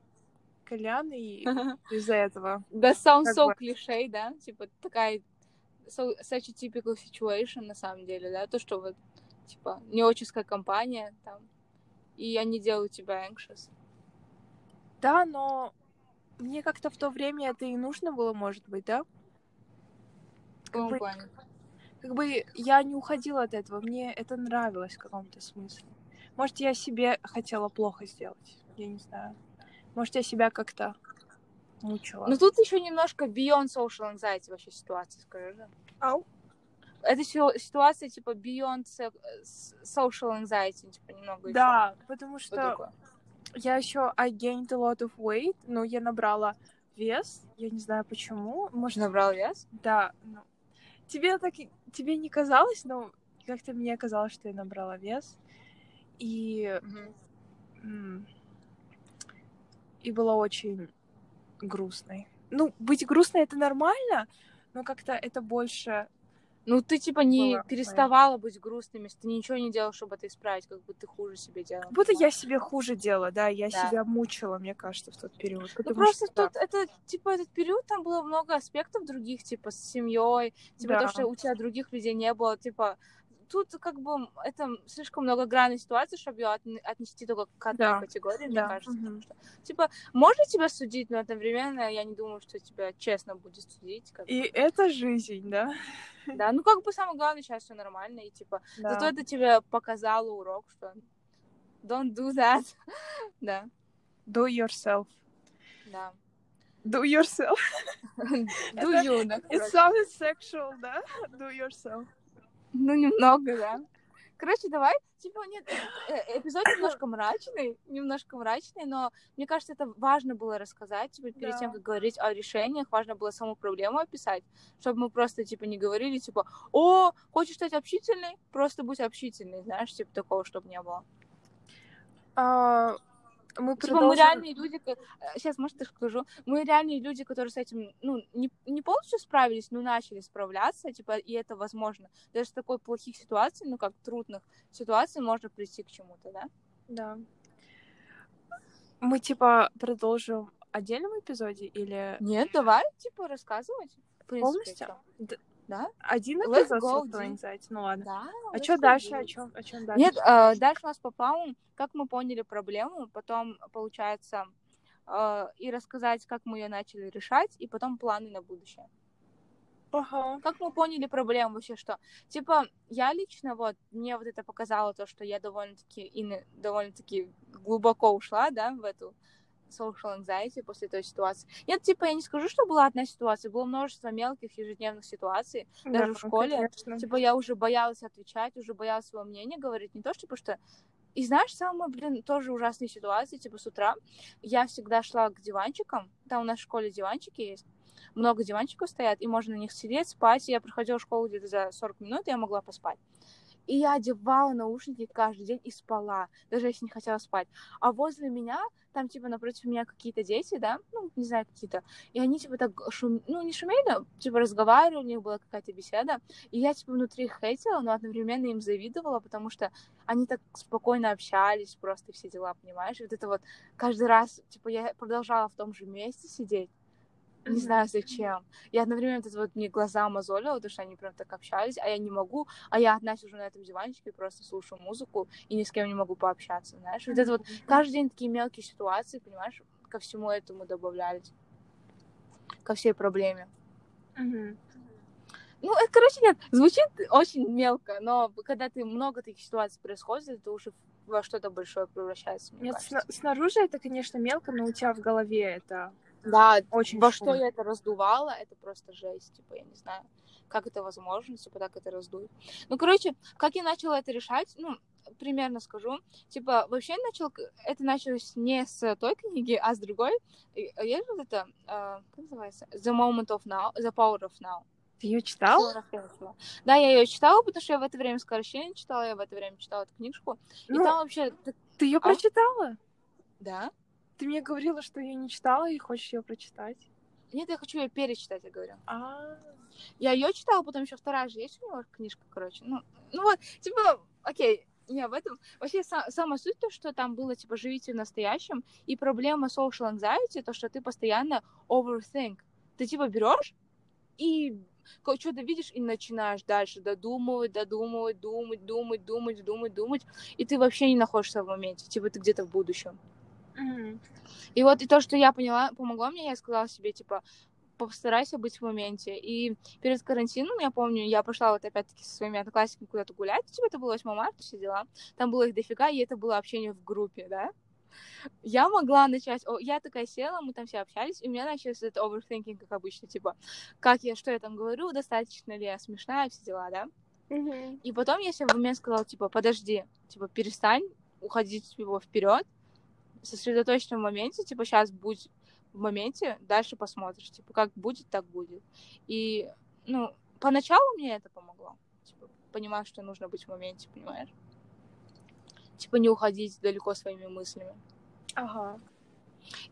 кальяны, и из-за этого. That sounds Как so клише, да? Типа, такая so, such a typical situation, на самом деле, да? То, что вот, типа, неоческая компания там, и они делают тебя anxious. Да, но мне как-то в то время это и нужно было, может быть, да? В каком бы-? Как бы я не уходила от этого, мне это нравилось в каком-то смысле. Может, я себе хотела плохо сделать, я не знаю. Может, я себя как-то мучила. Ну тут еще немножко beyond social anxiety вообще ситуация, скажи же. Ау. Это сё- ситуация типа beyond social anxiety, типа немного. Да, потому Вот что такое. я еще I gained a lot of weight, но я набрала вес, я не знаю почему. Может, Набрал вес? да, ну, тебе так тебе не казалось, но как-то мне казалось, что я набрала вес. И Мгм. И была очень грустной. Ну, быть грустной это нормально, но как-то это больше Ну, ты типа не Было переставала быть грустным, если ты ничего не делал, чтобы это исправить, как будто ты хуже себе делала. Как будто я себе хуже делала, да, я Да. себя мучила, мне кажется, в тот период. Ну, просто что, тут это, типа, этот период, там было много аспектов других, типа, с семьей, типа, Да. то, что у тебя других людей не было, типа, тут как бы это слишком многогранная ситуация, чтобы ее отне- отнести только к одной Да. категории, мне Да. кажется. Мгм. потому что, типа, можно тебя судить, но одновременно я не думаю, что тебя честно будет судить. как бы. И это жизнь, да? Да, ну как бы самое главное, сейчас все нормально, и типа, Да. зато это тебе показало урок, что don't do that. да, Do yourself. да. Do yourself. Do you, да, It sounds sexual, да? Do yourself. Ну, немного, да. Короче, давай, типа, нет, э, э, эпизод немножко мрачный, немножко мрачный, но мне кажется, это важно было рассказать, типа, перед Да. тем, как говорить о решениях, важно было саму проблему описать, чтобы мы просто, типа, не говорили, типа, о, хочешь стать общительной? Просто будь общительной, знаешь, типа, такого, чтобы не было. А, мы Типа, мы продолжим- реальные люди, сейчас, может, я скажу, мы реальные люди, которые с этим, ну, не, не полностью справились, но начали справляться, типа, и это возможно. Даже с такой плохих ситуаций, ну, как трудных ситуаций, можно прийти к чему-то, да? Да. Мы, типа, продолжим отдельном эпизоде или Нет, давай, типа, рассказывать. Полностью? Да? Один Let's эпизод go, anxiety? Ну ладно. Да. А что дальше? О чем? О чем дальше? Нет, э, дальше у нас по плану, как мы поняли проблему, потом, получается, э, и рассказать, как мы ее начали решать, и потом планы на будущее. Ага. Как мы поняли проблему вообще, что, типа, я лично, вот, мне вот это показало то, что я довольно-таки, и довольно-таки глубоко ушла, да, в эту social anxiety после той ситуации. Нет, типа, я не скажу, что была одна ситуация, было множество мелких ежедневных ситуаций, даже Да, в школе. конечно. Типа, я уже боялась отвечать, уже боялась свое мнение говорить, не то, что, типа, что... И знаешь, самая, блин, тоже ужасная ситуация, типа, с утра я всегда шла к диванчикам, там у нас в школе диванчики есть, много диванчиков стоят, и можно на них сидеть, спать. И я проходила школу где-то за 40 минут, и я могла поспать. И я одевала наушники каждый день и спала, даже если не хотела спать. А возле меня, там, типа, напротив меня какие-то дети, да, ну, не знаю, какие-то, и они, типа, так шум... ну, не шумели, а, типа, разговаривали, у них была какая-то беседа, и я, типа, внутри хейтила, но одновременно им завидовала, потому что они так спокойно общались, просто все дела, понимаешь? И вот это вот каждый раз, типа, я продолжала в том же месте сидеть, не знаю зачем. И одновременно это вот мне глаза мозолило, потому что они прям так общались, а я не могу, а я одна сижу на этом диванчике, просто слушаю музыку и ни с кем не могу пообщаться, знаешь? Вот это вот каждый день такие мелкие ситуации, понимаешь, ко всему этому добавлялись, ко всей проблеме. Ну, это, короче, нет, звучит очень мелко, но когда ты много таких ситуаций происходит, это уже во что-то большое превращается, мне Нет, кажется. сна- снаружи это, конечно, мелко, но у тебя в голове это Да, очень во шумно. что я это раздувала, это просто жесть, типа, я не знаю, как это возможно, типа, так это раздуть. Ну, короче, как я начала это решать, ну, примерно скажу, типа, вообще начал, это началось не с той книги, а с другой, И- есть вот это, а, как называется, The Moment of Now, The Power of Now. Ты ее читал? Силы Рафаэльева. Да, я ее читала, потому что я в это время «Скорощение» читала, я в это время читала эту книжку, и Ну, там вообще, ты ее а? прочитала? да, Ты мне говорила, что ее не читала и хочешь ее прочитать. нет, я хочу ее перечитать, я говорю. А, Я ее читала, потом еще вторая же есть у него книжка, короче. Ну, ну вот, типа, окей, не об этом. Вообще, са- самая суть то, что там было, типа, живите в настоящем, и проблема social anxiety, то, что ты постоянно overthink. Ты, типа, берешь и что-то видишь и начинаешь дальше додумывать, додумывать, думать, думать, думать, думать, думать, и ты вообще не находишься в моменте, типа ты где-то в будущем. И вот и то, что я поняла, помогло мне, я сказала себе, типа, постарайся быть в моменте. И перед карантином, я помню, я пошла вот опять-таки со своими одноклассниками куда-то гулять, типа это было 8 марта, все дела. Там было их дофига, и это было общение в группе, да. Я могла начать, о, я такая села, мы там все общались, и у меня начался этот overthinking, как обычно, типа, как я, что я там говорю, достаточно ли я смешная, все дела, да. Мгм. И потом я себе в момент сказала, типа, подожди, типа, перестань уходить его вперед, сосредоточься в моменте, типа, сейчас будь в моменте, дальше посмотришь, типа, как будет, так будет. И, ну, поначалу мне это помогло, типа, понимаю, что нужно быть в моменте, понимаешь? Типа, не уходить далеко своими мыслями. Ага.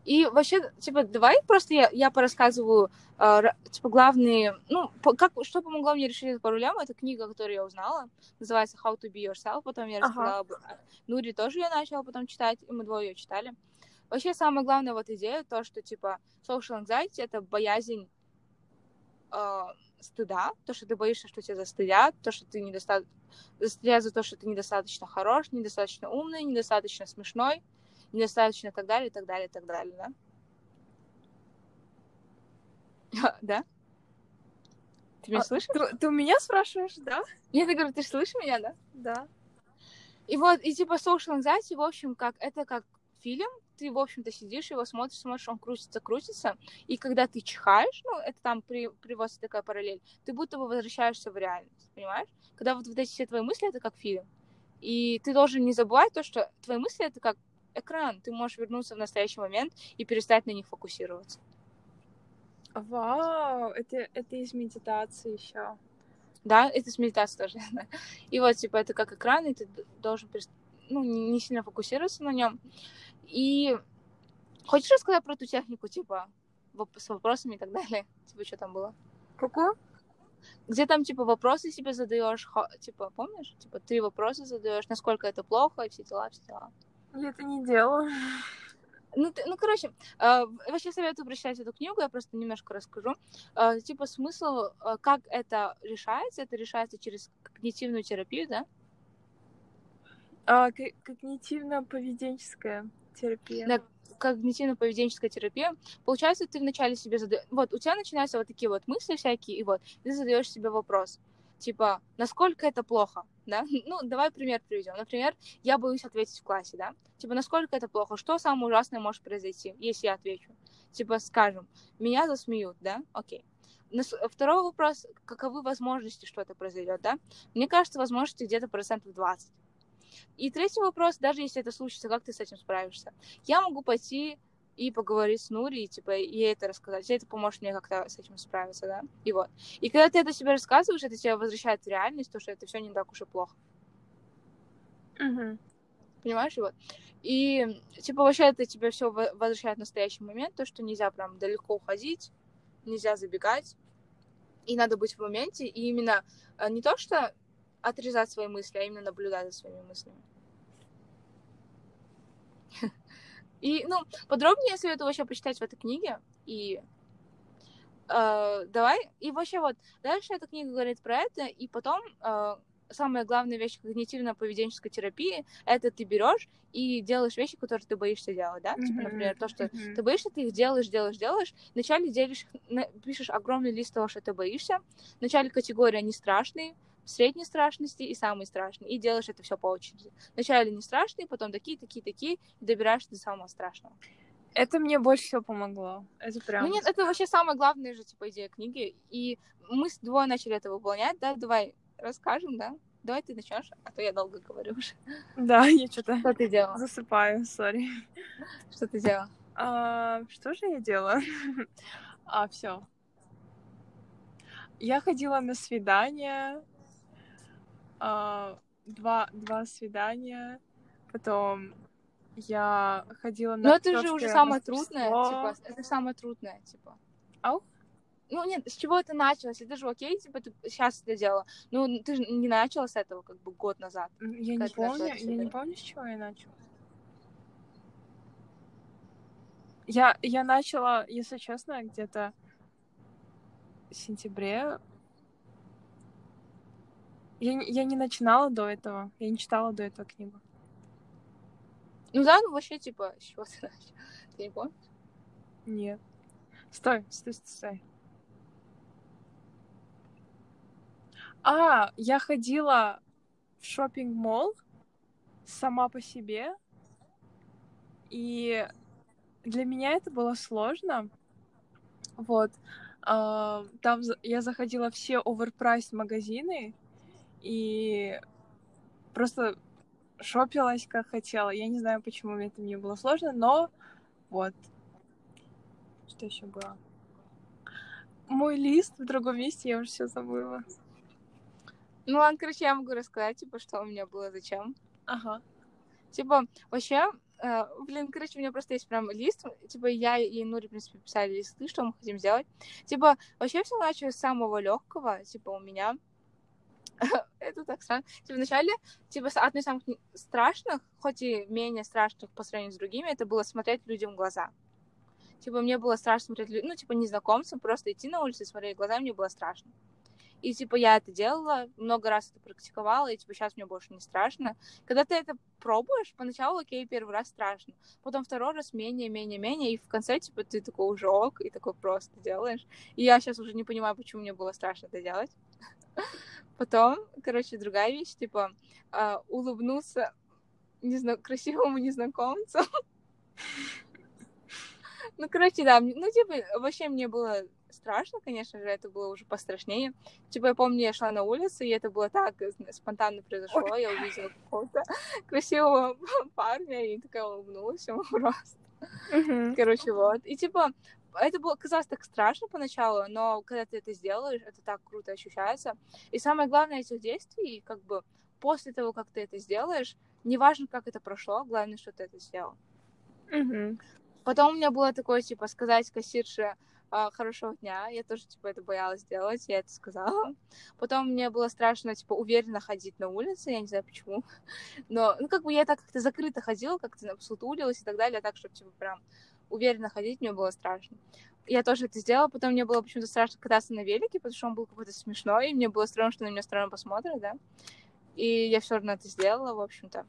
И вообще, типа, давай просто я, я порассказываю, э, типа, главные, ну, по- как, что помогло мне решить эту проблему, это книга, которую я узнала, называется How to be yourself, потом я Ага. рассказала, бы- а, Нури тоже я начала потом читать, и мы двое ее читали. Вообще, самая главная вот идея, то, что, типа, social anxiety — это боязнь э, стыда, то, что ты боишься, что тебя застыдят, то, что ты недостаточно... Застыдят за то, что ты недостаточно хорош, недостаточно умный, недостаточно смешной, недостаточно и так далее, и так далее, и так далее, да? Да? Ты меня А, слышишь? Ты, ты у меня спрашиваешь, да? Нет, я говорю, ты слышишь меня, да? Да. И вот, и типа social anxiety, в общем, как это как фильм, ты, в общем-то, сидишь, его смотришь, смотришь, он крутится, крутится, и когда ты чихаешь, ну, это там при, приводится такая параллель, ты будто бы возвращаешься в реальность, понимаешь? Когда вот, вот эти все твои мысли, это как фильм. И ты должен не забывать то, что твои мысли это как экран, ты можешь вернуться в настоящий момент и перестать на них фокусироваться. Вау, это, это из медитации еще. Да, это с медитацией тоже. И вот, типа, это как экран, и ты должен ну, не сильно фокусироваться на нем. И хочешь рассказать про ту технику, типа, с вопросами и так далее? Типа, что там было? Какую? Где там, типа, вопросы себе задаешь, типа, помнишь? Типа, три вопроса задаешь, насколько это плохо, и все дела, все дела. Я это не делала. Ну, ты- ну, короче, э, вообще советую прочитать эту книгу, я просто немножко расскажу. Э, типа, смысл, э, как это решается, это решается через когнитивную терапию, да? А, ко- когнитивно-поведенческая терапия. Да, когнитивно-поведенческая терапия. Получается, ты вначале себе задаешь... Вот, у тебя начинаются вот такие вот мысли всякие, и вот, ты задаешь себе вопрос. Типа, насколько это плохо, да? Ну, давай пример приведем. Например, я боюсь ответить в классе, да? Типа, насколько это плохо? Что самое ужасное может произойти, если я отвечу? Типа, скажем, меня засмеют, да? Окей. Второй вопрос, каковы возможности, что это произойдет, да? Мне кажется, возможности где-то процентов 20. И третий вопрос, даже если это случится, как ты с этим справишься? Я могу пойти и поговорить с Нури, и, типа, ей это рассказать. И это поможет мне как-то с этим справиться, да? И вот. И когда ты это себе рассказываешь, это тебя возвращает в реальность, то, что это все не так уж и плохо. Мгм. Понимаешь? И вот. И, типа, вообще это тебя все возвращает в настоящий момент, то, что нельзя прям далеко уходить, нельзя забегать, и надо быть в моменте, и именно э, не то, что отрезать свои мысли, а именно наблюдать за своими мыслями. И, ну, подробнее я советую вообще почитать в этой книге. И э, давай, и вообще вот, дальше эта книга говорит про это, и потом э, самая главная вещь когнитивно-поведенческой терапии это ты берешь и делаешь вещи, которые ты боишься делать, да? Типа, Мгм, например, то, что мгм. ты боишься, ты их делаешь, делаешь, делаешь. Вначале делишь, пишешь огромный лист того, что ты боишься. Вначале категория они страшные, средней страшности и самые страшные. И делаешь это все по очереди. Вначале не страшные, потом такие, такие, такие, и добираешься до самого страшного. Это мне больше всего помогло. Это прям... Ну нет, это вообще самая главная же, типа, идея книги. И мы с двое начали это выполнять, да? Давай расскажем, да? Давай ты начнешь, а то я долго говорю уже. Да, я что-то Что ты делала? засыпаю, сори. Что ты делала? А, что же я делала? А, все. Я ходила на свидания. А, два, два свидания. Потом я ходила на Ну это же уже самое трудное, типа, это самое трудное, типа. Ау? Ну нет, с чего это началось? Это же окей, типа, ты сейчас это делала. Ну, ты же не начала с этого, как бы, год назад. Я не помню, я не помню, с чего я начала. Я, я начала, если честно, где-то в сентябре Я, не- я не начинала до этого. Я не читала до этого книгу. Ну да, ну вообще, типа, с чего ты начал? Ты не помнишь? Нет. Стой, стой, стой, стой. А, я ходила в шопинг-молл сама по себе. И для меня это было сложно. Вот. А, Там я заходила в все оверпрайс магазины и просто шопилась как хотела. Я не знаю, почему мне это мне было сложно, но вот. Что еще было? Мой лист в другом месте, я уже все забыла. Ну ладно, короче, я могу рассказать, типа, что у меня было, зачем. Ага. Типа, вообще, э, блин, короче, у меня просто есть прям лист. Типа, я и Нури, в принципе, писали листы, что мы хотим сделать. Типа, вообще все началось с самого легкого, типа, у меня. Это так странно. Типа, вначале, типа, одной из самых страшных, хоть и менее страшных по сравнению с другими, это было смотреть людям в глаза. Типа, мне было страшно смотреть, ну, типа, незнакомцам, просто идти на улице и смотреть в глаза, мне было страшно. И, типа, я это делала, много раз это практиковала, и, типа, сейчас мне больше не страшно. Когда ты это пробуешь, поначалу, окей, первый раз страшно, потом второй раз менее, менее, менее, и в конце, типа, ты такой уже ок, и такой просто делаешь. И я сейчас уже не понимаю, почему мне было страшно это делать. Потом, короче, другая вещь, типа, а, улыбнуться незна- красивому незнакомцу. Ну, короче, да, ну, типа, вообще мне было страшно, конечно же, это было уже пострашнее. Типа, я помню, я шла на улице, и это было так э, спонтанно произошло, я увидела какого-то красивого парня, и такая улыбнулась ему просто. Мгм. Короче, вот. И типа, это было казалось так страшно поначалу, но когда ты это сделаешь, это так круто ощущается. И самое главное этих действий, как бы после того, как ты это сделаешь, неважно, как это прошло, главное, что ты это сделал. Мгм. Потом у меня было такое, типа, сказать кассирше хорошего дня. Я тоже, типа, это боялась делать, я это сказала. Потом мне было страшно, типа, уверенно ходить на улице, я не знаю почему. Но, ну, как бы я так как-то закрыто ходила, как-то сутулилась и так далее, так, чтобы, типа, прям уверенно ходить, мне было страшно. Я тоже это сделала, потом мне было почему-то страшно кататься на велике, потому что он был какой-то смешной, и мне было странно, что на меня странно посмотрят, да. И я все равно это сделала, в общем-то.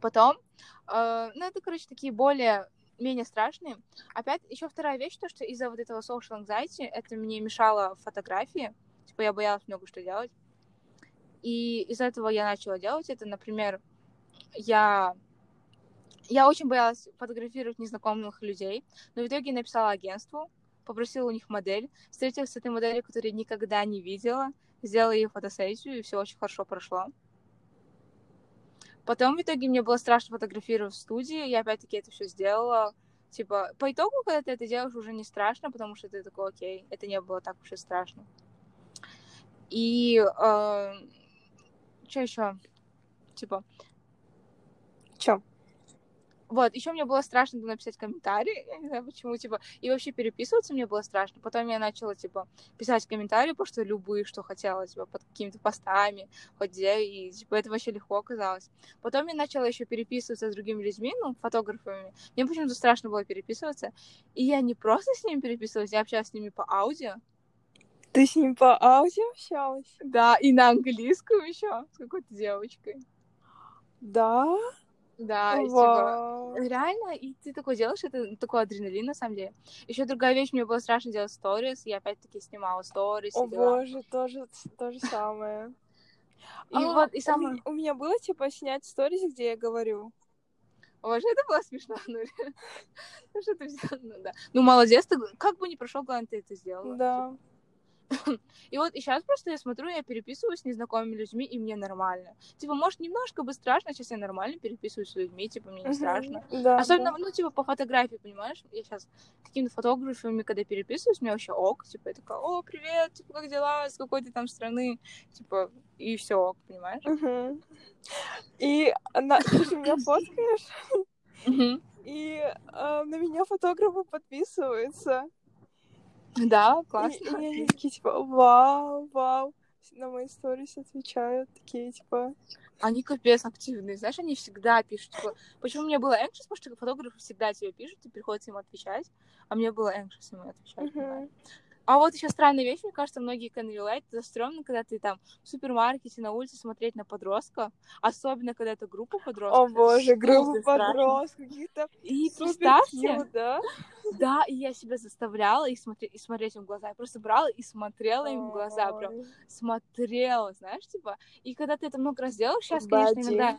Потом, э, ну, это, короче, такие более менее страшные. Опять еще вторая вещь, то, что из-за вот этого social anxiety это мне мешало фотографии. Типа я боялась много что делать. И из-за этого я начала делать это. Например, я... Я очень боялась фотографировать незнакомых людей, но в итоге написала агентству, попросила у них модель, встретилась с этой моделью, которую я никогда не видела, сделала ей фотосессию, и все очень хорошо прошло. Потом в итоге мне было страшно фотографировать в студии, я опять-таки это все сделала. Типа, по итогу, когда ты это делаешь, уже не страшно, потому что ты такой, окей, это не было так уж и страшно. И э, что еще? Типа, Чё? Вот, еще мне было страшно написать комментарий, я не знаю почему, типа, и вообще переписываться мне было страшно. Потом я начала, типа, писать комментарии, просто любые, что хотела, типа, под какими-то постами, хоть где, и, типа, это вообще легко оказалось. Потом я начала еще переписываться с другими людьми, ну, фотографами. Мне почему-то страшно было переписываться, и я не просто с ними переписывалась, я общалась с ними по аудио, Ты с ним по аудио общалась? да, и на английском еще с какой-то девочкой. Да? Да, и, типа. Реально, и ты такое делаешь, это такой адреналин, на самом деле. Еще другая вещь, мне было страшно делать сторис, я опять-таки снимала сторис. О боже, тоже то же самое. И А, вот, и у самое... меня- У меня было, типа, снять сторис, где я говорю. Боже, это было смешно, ну. Ну, что ты взяла, ну, да. Ну, молодец, ты, как бы не прошел, главное, ты это сделала. Да. И вот, и сейчас просто я смотрю, я переписываюсь с незнакомыми людьми, и мне нормально. Типа, может, немножко бы страшно, сейчас я нормально переписываюсь с людьми, типа, мне не страшно. Да. Особенно, да. ну, типа, по фотографии, понимаешь? Я сейчас какими-то фотографами, когда переписываюсь, мне вообще ок. Типа, я такая, о, привет, типа, как дела, с какой ты там страны? Типа, и все ок, понимаешь? Мгм. И она, ты меня фоткаешь, и а, на меня фотографы подписываются. Да, И, классно. и они такие, типа, вау, вау. На мои сторис отвечают, такие, типа, Они капец активные, знаешь, они всегда пишут. Типа, почему мне было anxious, потому что фотографы всегда тебе пишут, и приходится им отвечать, а мне было anxious им отвечать. мгм. А вот еще странная вещь, мне кажется, многие can relate. Это стрёмно, когда ты там в супермаркете на улице смотреть на подростка, особенно когда это группа подростков. О боже, группа подростков, каких-то И представьте, да? да, и я себя заставляла их смотреть, и смотреть им в глаза. Я просто брала и смотрела им в глаза, прям смотрела, знаешь, типа. И когда ты это много раз делаешь, сейчас, конечно, иногда,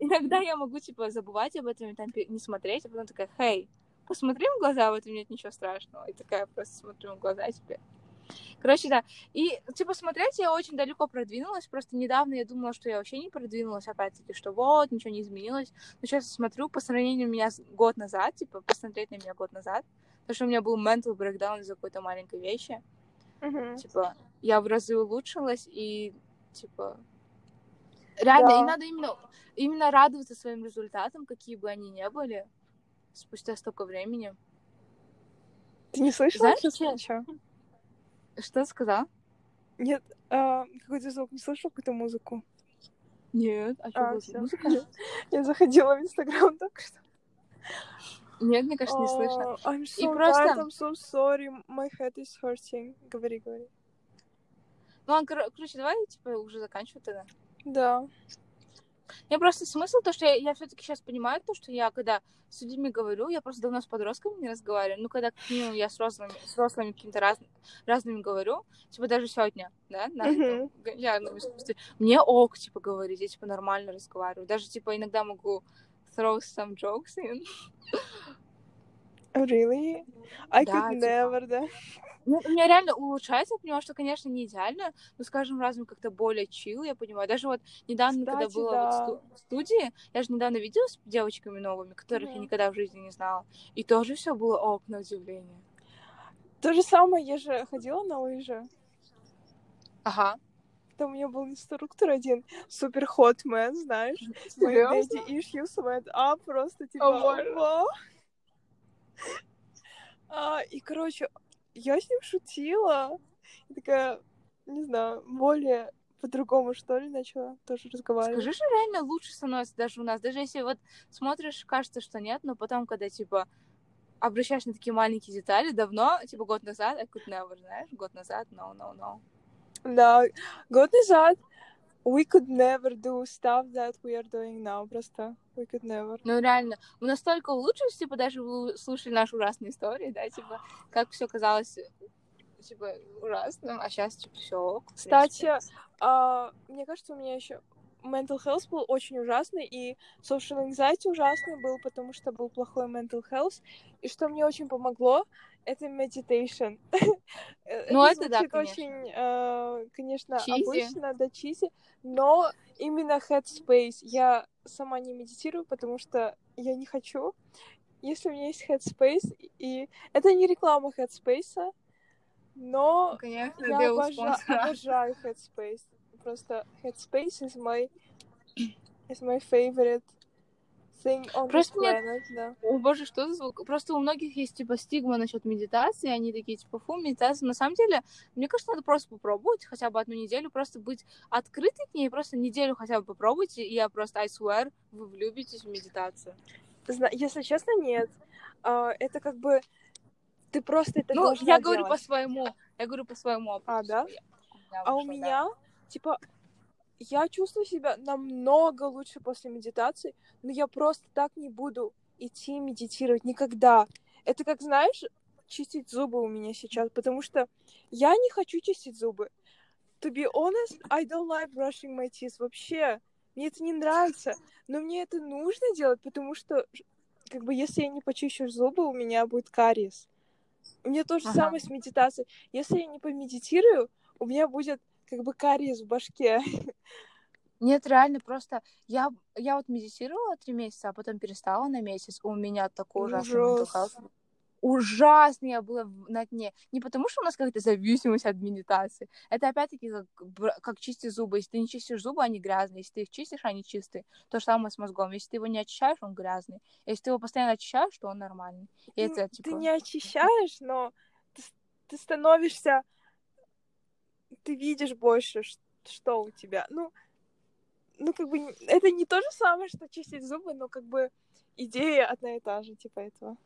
иногда я могу, типа, забывать об этом и там не смотреть, а потом такая, хей, посмотри в глаза, в этом нет ничего страшного. И такая просто смотрю в глаза тебе. Короче, да. И, типа, смотреть я очень далеко продвинулась. Просто недавно я думала, что я вообще не продвинулась, опять-таки, что вот, ничего не изменилось. Но сейчас смотрю по сравнению меня с год назад, типа, посмотреть на меня год назад, потому что у меня был mental breakdown из-за какой-то маленькой вещи. Мгм. Типа, я в разы улучшилась, и, типа, реально, Да. и надо именно, именно радоваться своим результатам, какие бы они ни были, спустя столько времени. Ты не слышала Знаешь, сейчас я- ничего? Что ты сказал? Нет, а, какой-то звук, не слышал какую-то музыку? Нет, а что А, было? Музыка? Я заходила в Инстаграм только что. Нет, мне кажется, не слышно. А, I'm so просто- bad, I'm so sorry, my head is hurting. Говори, говори. Ну, кор- короче, давай, типа, уже заканчивать тогда. Да. Я просто смысл, то, что я, я все-таки сейчас понимаю, то, что я, когда с людьми говорю, я просто давно с подростками не разговариваю, ну, когда, минимум, я с взрослыми, с взрослыми какими-то раз, разными говорю, типа, даже сегодня, да, на этом гончарном искусстве, мне ок, типа, говорить, я, типа, нормально разговариваю, даже, типа, иногда могу throw some jokes in. Really? I Да, could типа. never, да? Ну, у меня реально улучшается, я понимаю, что, конечно, не идеально, но, скажем, разум как-то более чил, я понимаю. Даже вот недавно, когда Кстати, была да. вот в студии, я же недавно виделась с девочками новыми, которых я Мгм. никогда в жизни не знала. И тоже все было ок, на удивление. То же самое, я же ходила на лыжи. Ага. Там у меня был инструктор один, супер hot man, знаешь. Серьезно? daddy issues went up, просто типа, вау. А, и, короче, я с ним шутила. И такая, не знаю, более по-другому, что ли, начала тоже разговаривать. Скажи, что реально лучше становится даже у нас. Даже если вот смотришь, кажется, что нет, но потом, когда, типа, обращаешь на такие маленькие детали, давно, типа, год назад, I could never, знаешь, год назад, no, no, no. Да, год назад we could never do stuff that we are doing now. Просто we could never. Ну, реально, мы настолько улучшились, типа, даже вы слушали наши ужасные истории, да, типа, как все казалось, типа, ужасным, а сейчас, типа, все. Кстати, а, мне кажется, у меня еще mental health был очень ужасный, и social anxiety ужасный был, потому что был плохой mental health. И что мне очень помогло, это meditation. Э, Ну, это да, звучит конечно. очень, э, конечно, Чизи. обычно, да, чизи, но именно headspace. Я сама не медитирую, потому что я не хочу. Если у меня есть headspace, и это не реклама headspace, но конечно, я обожа- обожаю Headspace. Просто Headspace is my is my favorite Просто нет- да. О боже, что за звук? Просто у многих есть, типа, стигма насчет медитации, они такие, типа, фу, медитация. На самом деле, мне кажется, надо просто попробовать хотя бы одну неделю, просто быть открытой к ней, просто неделю хотя бы попробуйте, и я просто, I swear, вы влюбитесь в медитацию. Если честно, нет. А, это как бы ты просто это ну, я говорю по своему, я говорю по своему опыту. А, да? я- А у вышло, да. меня, типа, я чувствую себя намного лучше после медитации, но я просто так не буду идти медитировать никогда. Это как, знаешь, чистить зубы у меня сейчас, потому что я не хочу чистить зубы. To be honest, I don't like brushing my teeth вообще. Мне это не нравится, но мне это нужно делать, потому что, как бы, если я не почищу зубы, у меня будет кариес. У меня то же Ага. самое с медитацией. Если я не помедитирую, у меня будет как бы кариес в башке. Нет, реально, просто я, я вот медитировала три месяца, а потом перестала на месяц. У меня такой ужасный Ужас. Ужасно я была на дне. Не потому, что у нас какая-то зависимость от медитации. Это опять-таки как, как чистить зубы. Если ты не чистишь зубы, они грязные. Если ты их чистишь, они чистые. То же самое с мозгом. Если ты его не очищаешь, он грязный. Если ты его постоянно очищаешь, то он нормальный. И Ты, это, ты типа... не очищаешь, но ты, ты становишься... Ты видишь больше, что у тебя. Ну, ну, как бы, это не то же самое, что чистить зубы, но как бы идея одна и та же, типа этого.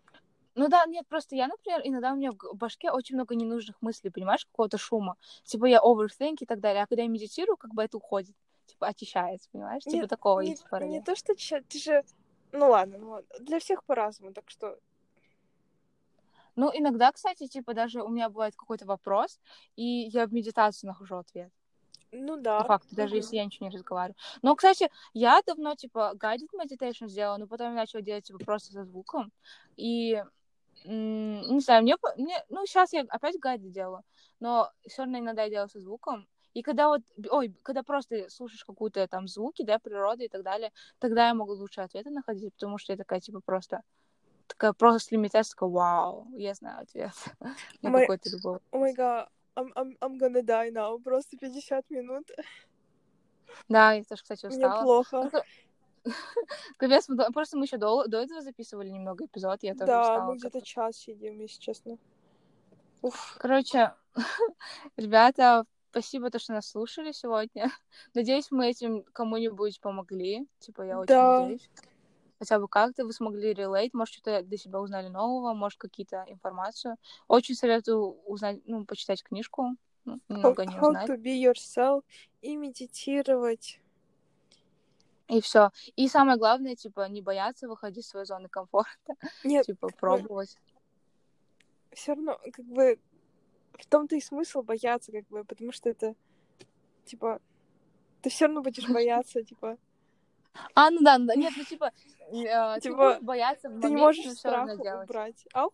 Ну да, нет, просто я, например, иногда у меня в башке очень много ненужных мыслей, понимаешь, какого-то шума. Типа я overthink и так далее. А когда я медитирую, как бы это уходит. Типа очищается, понимаешь? Типа Нет, такого не, есть не параллель. то, что ты же... Ну ладно, ну ладно. Для всех по-разному, так что... Ну, иногда, кстати, типа даже у меня бывает какой-то вопрос, и я в медитации нахожу ответ. Ну По да. факту, даже мгм. если я ничего не разговариваю. Но, кстати, я давно, типа, guided meditation сделала, но потом я начала делать, типа, просто со звуком. И, не знаю, мне, по- мне ну, сейчас я опять guided делаю, но все равно иногда я делаю со звуком. И когда вот, ой, когда просто слушаешь какую-то там звуки, да, природы и так далее, тогда я могу лучше ответы находить, потому что я такая, типа, просто такая просто с лимитацией, такая, вау, я знаю ответ на Мы- какой-то любой. О май гад, I'm, I'm, I'm gonna die now. Просто 50 минут. Да, я тоже, кстати, Мне устала. плохо. Капец, мы до- просто мы еще до, до этого записывали немного эпизод, я тоже Да, устала. мы где-то час сидим, если честно. Уф. Короче, ребята, спасибо, то, что нас слушали сегодня. Надеюсь, мы этим кому-нибудь помогли. Типа, я очень Да. надеюсь. Хотя бы как-то вы смогли релейт, может, что-то для себя узнали нового, может, какие-то информацию. Очень советую узнать, ну, почитать книжку. Ну, How, немного не how узнать. to be yourself и медитировать. И все. И самое главное, типа, не бояться выходить из своей зоны комфорта. Нет, Типа, пробовать. все равно, как бы, в том-то и смысл бояться, как бы, потому что это, типа, ты все равно будешь бояться, типа, А, ну да, ну да. Нет, ну типа, э, ты Типа, будешь бояться в ты не можешь но страх равно сделать. убрать. Ау?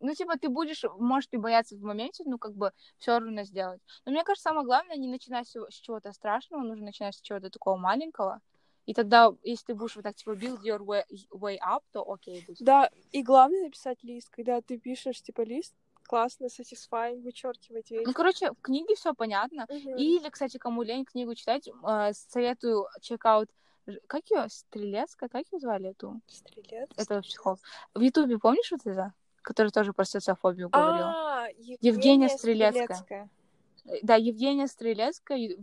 Ну, типа, ты будешь, может, и бояться в моменте, ну, как бы, все равно сделать. Но мне кажется, самое главное, не начинать с чего-то страшного, нужно начинать с чего-то такого маленького. И тогда, если ты будешь вот так, типа, build your way, way up, то окей будет. Да, и главное написать лист, когда ты пишешь, типа, лист, классно, satisfying, вычеркивать Ну, вещи. короче, в книге все понятно. Мгм. Или, кстати, кому лень книгу читать, э, советую чекаут... Как ее? Стрелецкая? Как ее звали эту? Стрелец. Это психолог. В Ютубе помнишь вот это? Который тоже про социофобию говорил. А, Евгения Стрелецкая. Стрелецкая. Да, Евгения Стрелецкая,